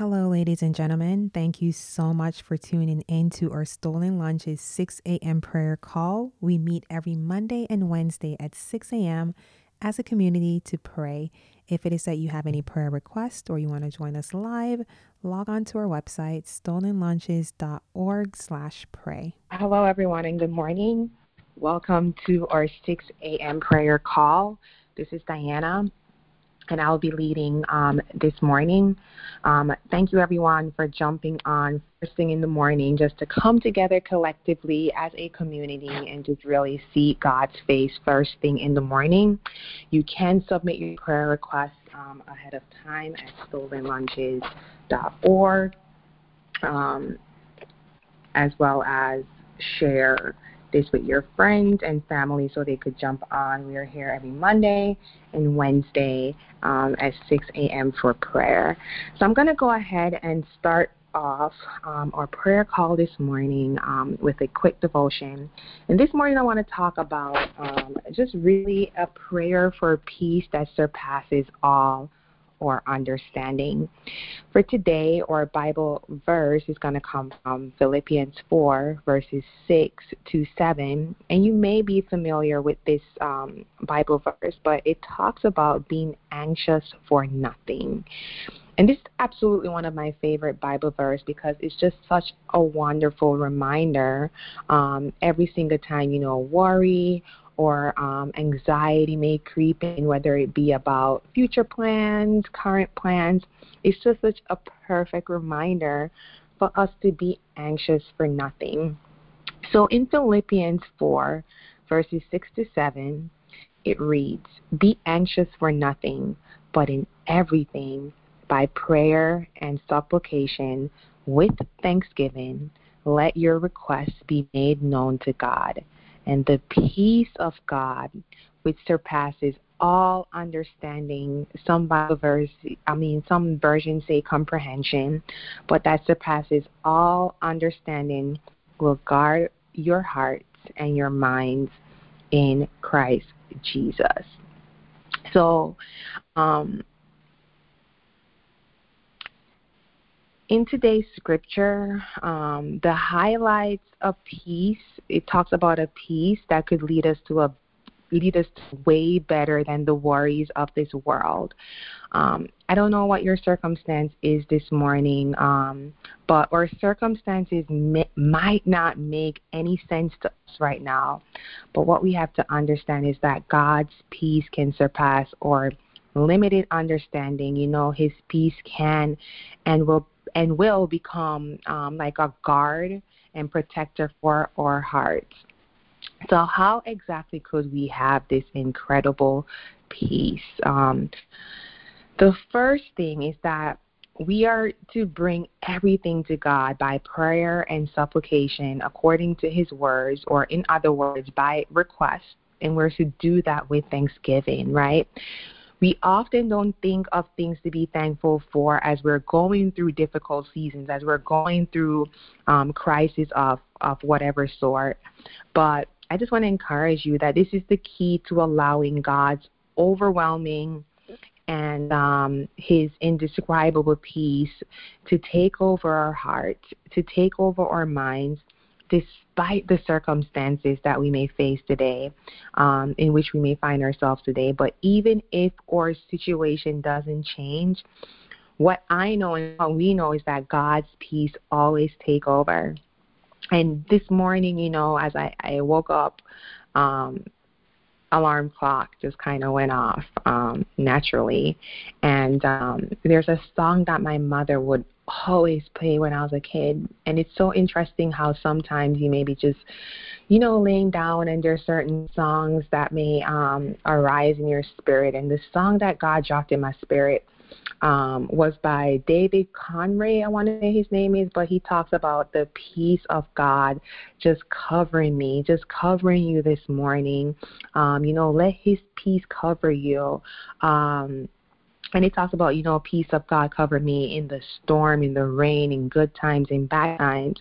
Hello, ladies and gentlemen. Thank you so much for tuning in to our Stolen Lunches 6 a.m. prayer call. We meet every Monday and Wednesday at 6 a.m. as a community to pray. If it is that you have any prayer requests or you want to join us live, log on to our website, stolenlunches.org slash pray. Hello, everyone, and good morning. Welcome to our 6 a.m. prayer call. This is Diana, and I'll be leading um, this morning. Um, thank you, everyone, for jumping on first thing in the morning just to come together collectively as a community and just really see God's face first thing in the morning. You can submit your prayer requests um, ahead of time at stolenlunches.org, um, as well as share this with your friends and family so they could jump on. We are here every Monday and Wednesday um, at 6 a.m. for prayer. So I'm going to go ahead and start off um, our prayer call this morning um, with a quick devotion. And this morning I want to talk about um, just really a prayer for peace that surpasses all or understanding. For today, our Bible verse is going to come from Philippians 4, verses 6 to 7. And you may be familiar with this um, Bible verse, but it talks about being anxious for nothing. And this is absolutely one of my favorite Bible verse because it's just such a wonderful reminder um, every single time, you know, worry or um, anxiety may creep in, whether it be about future plans, current plans. It's just such a perfect reminder for us to be anxious for nothing. So in Philippians 4, verses 6 to 7, it reads, Be anxious for nothing, but in everything, by prayer and supplication, with thanksgiving, let your requests be made known to God and the peace of God, which surpasses all understanding. Some Bible verse, I mean, some versions say comprehension, but that surpasses all understanding will guard your hearts and your minds in Christ Jesus. So, um, in today's scripture, um, the highlights of peace, it talks about a peace that could lead us to a lead us way better than the worries of this world. Um, I don't know what your circumstance is this morning, um, but our circumstances may, might not make any sense to us right now. But what we have to understand is that God's peace can surpass our limited understanding. You know, His peace can and will and will become um, like a guard and protector for our hearts. So, how exactly could we have this incredible peace? Um, the first thing is that we are to bring everything to God by prayer and supplication according to His words, or in other words, by request. And we're to do that with thanksgiving, right? We often don't think of things to be thankful for as we're going through difficult seasons, as we're going through um, crisis of, of whatever sort. But I just want to encourage you that this is the key to allowing God's overwhelming and um, his indescribable peace to take over our hearts, to take over our minds, despite the circumstances that we may face today, um, in which we may find ourselves today. But even if our situation doesn't change, what I know and what we know is that God's peace always take over. And this morning, you know, as I, I woke up, um, alarm clock just kind of went off um, naturally. And um, there's a song that my mother would always play when I was a kid. And it's so interesting how sometimes you maybe just, you know, laying down and there's certain songs that may um, arise in your spirit. And the song that God dropped in my spirit um, was by David Conray, I want to say his name is, but he talks about the peace of God just covering me, just covering you this morning. Um, you know, let his peace cover you. Um, and it talks about, you know, peace of God cover me in the storm, in the rain, in good times, in bad times.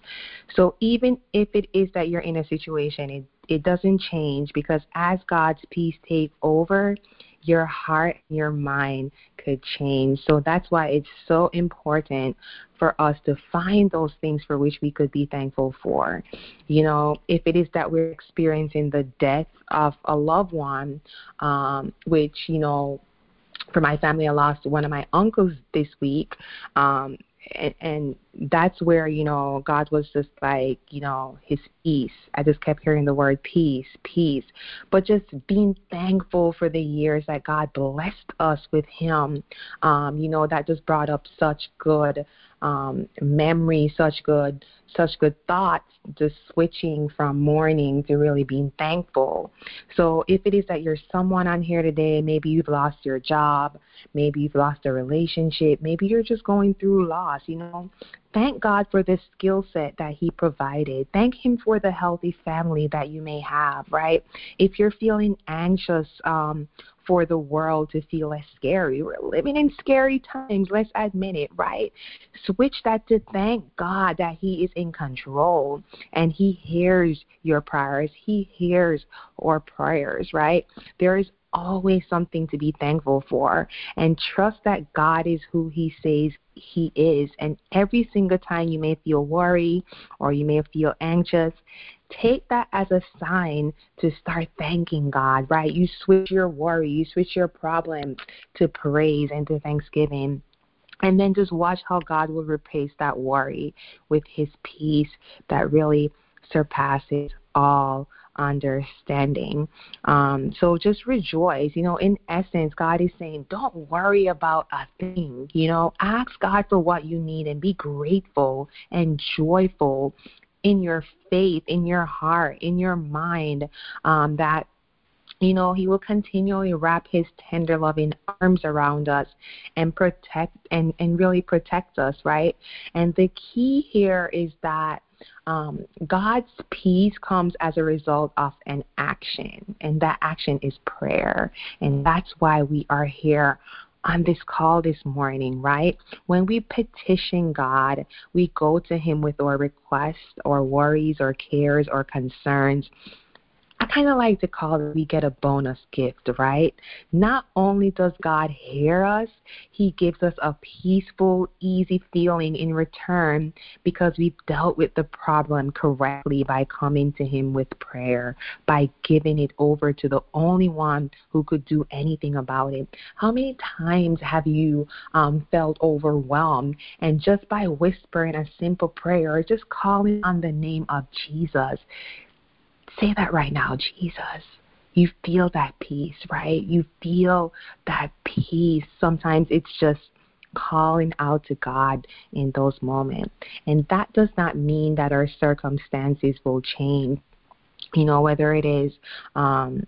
So even if it is that you're in a situation, it, it doesn't change because as God's peace takes over, your heart your mind could change. So that's why it's so important for us to find those things for which we could be thankful for. You know, if it is that we're experiencing the death of a loved one, um, which, you know, for my family, I lost one of my uncles this week. Um, and, and that's where you know God was just like you know His peace. I just kept hearing the word peace, peace, but just being thankful for the years that God blessed us with Him. Um, you know that just brought up such good um, memory, such good, such good thoughts, just switching from mourning to really being thankful. So if it is that you're someone on here today, maybe you've lost your job, maybe you've lost a relationship, maybe you're just going through loss, you know, Thank God for this skill set that He provided. Thank Him for the healthy family that you may have, right? If you're feeling anxious um, for the world to feel less scary, we're living in scary times, let's admit it, right? Switch that to thank God that He is in control and He hears your prayers. He hears our prayers, right? There is always something to be thankful for and trust that God is who He says He is. And every single time you may feel worry or you may feel anxious, take that as a sign to start thanking God, right? You switch your worry, you switch your problem to praise and to thanksgiving. And then just watch how God will replace that worry with His peace that really surpasses all understanding. Um, so just rejoice. You know, in essence, God is saying, don't worry about a thing. You know, ask God for what you need and be grateful and joyful in your faith, in your heart, in your mind um, that you know, he will continually wrap his tender, loving arms around us and protect and, and really protect us, right? And the key here is that um, God's peace comes as a result of an action, and that action is prayer. And that's why we are here on this call this morning, right? When we petition God, we go to Him with our requests or worries or cares or concerns. Kind of like to call it we get a bonus gift, right? Not only does God hear us, He gives us a peaceful, easy feeling in return because we've dealt with the problem correctly by coming to Him with prayer, by giving it over to the only one who could do anything about it. How many times have you um, felt overwhelmed and just by whispering a simple prayer or just calling on the name of Jesus, Say that right now, Jesus. You feel that peace, right? You feel that peace. Sometimes it's just calling out to God in those moments. And that does not mean that our circumstances will change. You know, whether it is um,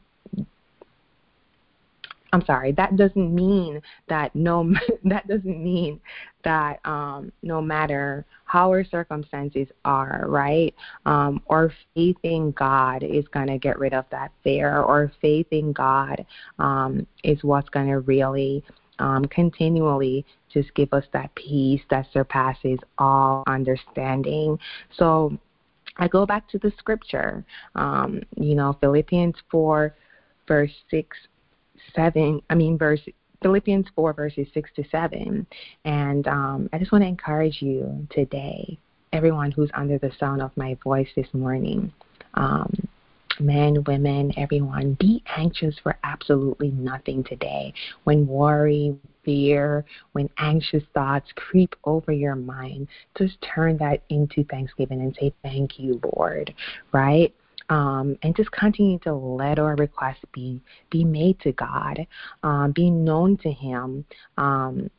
I'm sorry, that doesn't mean that no that doesn't mean that um, no matter how our circumstances are, right? Um, or faith in God is to get rid of that fear, or faith in God um, is what's to really um, continually just give us that peace that surpasses all understanding. So I go back to the scripture, um, you know, Philippians 4, verse 6 7, I mean, verse Philippians 4, verses 6 to 7. And um, I just want to encourage you today, everyone who's under the sound of my voice this morning, um, men, women, everyone, be anxious for absolutely nothing today. When worry, fear, when anxious thoughts creep over your mind, just turn that into thanksgiving and say, Thank you, Lord, right? Um, and just continue to let our requests be be made to God, um, be known to Him, um,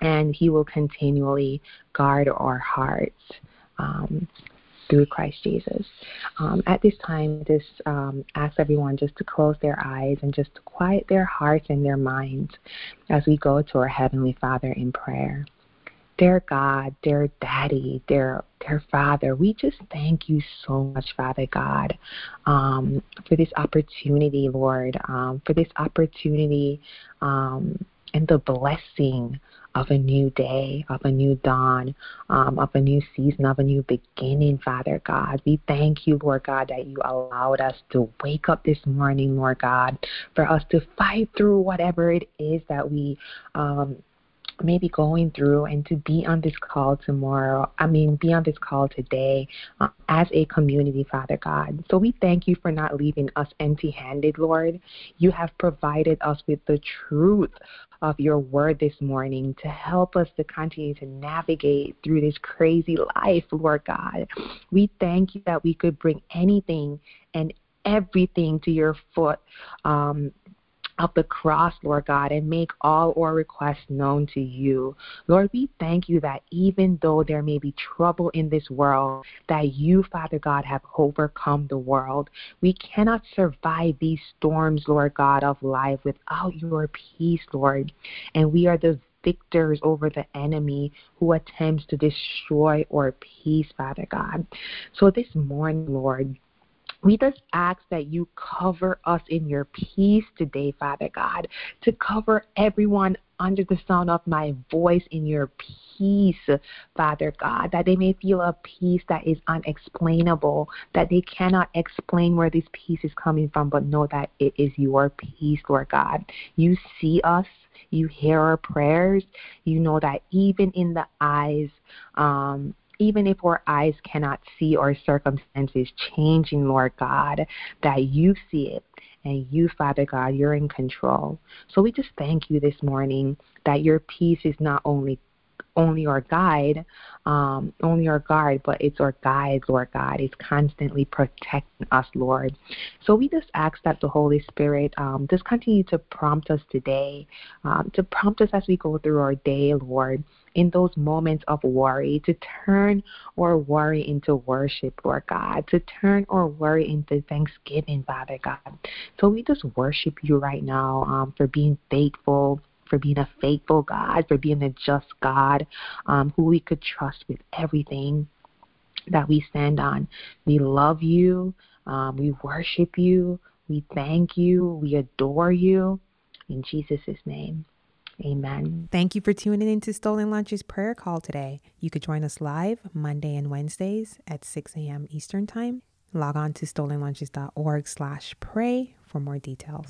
and He will continually guard our hearts. Um, through Christ Jesus. Um, at this time, just um, ask everyone just to close their eyes and just to quiet their hearts and their minds as we go to our Heavenly Father in prayer their God, their daddy, their their father. We just thank you so much, Father God, um, for this opportunity, Lord, um, for this opportunity um, and the blessing of a new day, of a new dawn, um, of a new season, of a new beginning, Father God. We thank you, Lord God, that you allowed us to wake up this morning, Lord God, for us to fight through whatever it is that we um, maybe going through and to be on this call tomorrow. I mean, be on this call today uh, as a community, Father God. So we thank you for not leaving us empty handed, Lord. You have provided us with the truth of your word this morning to help us to continue to navigate through this crazy life, Lord God. We thank you that we could bring anything and everything to your foot um, of the cross, Lord God, and make all our requests known to you. Lord, we thank you that even though there may be trouble in this world, that you, Father God, have overcome the world. We cannot survive these storms, Lord God, of life without your peace, Lord. And we are the victors over the enemy who attempts to destroy our peace, Father God. So this morning, Lord, we just ask that you cover us in your peace today, Father God, to cover everyone under the sound of my voice in your peace, Father God, that they may feel a peace that is unexplainable, that they cannot explain where this peace is coming from, but know that it is your peace, Lord God. You see us. You hear our prayers. You know that even in the eyes um, even if our eyes cannot see our circumstances changing, Lord God, that you see it. And you, Father God, you're in control. So we just thank you this morning that your peace is not only only our guide, um, only our guide, but it's our guide, Lord God. It's constantly protecting us, Lord. So we just ask that the Holy Spirit um, just continue to prompt us today, um, to prompt us as we go through our day, Lord, in those moments of worry, to turn our worry into worship, Lord God, to turn our worry into thanksgiving, Father God. So we just worship you right now um, for being faithful for being a faithful God, for being a just God um, who we could trust with everything that we stand on. We love you. Um, we worship you. We thank you. We adore you. In Jesus' name. Amen. Thank you for tuning in to Stolen Lunch's prayer call today. You could join us live Monday and Wednesdays at 6 a.m. Eastern Time. Log on to stolenlunches.org slash pray for more details.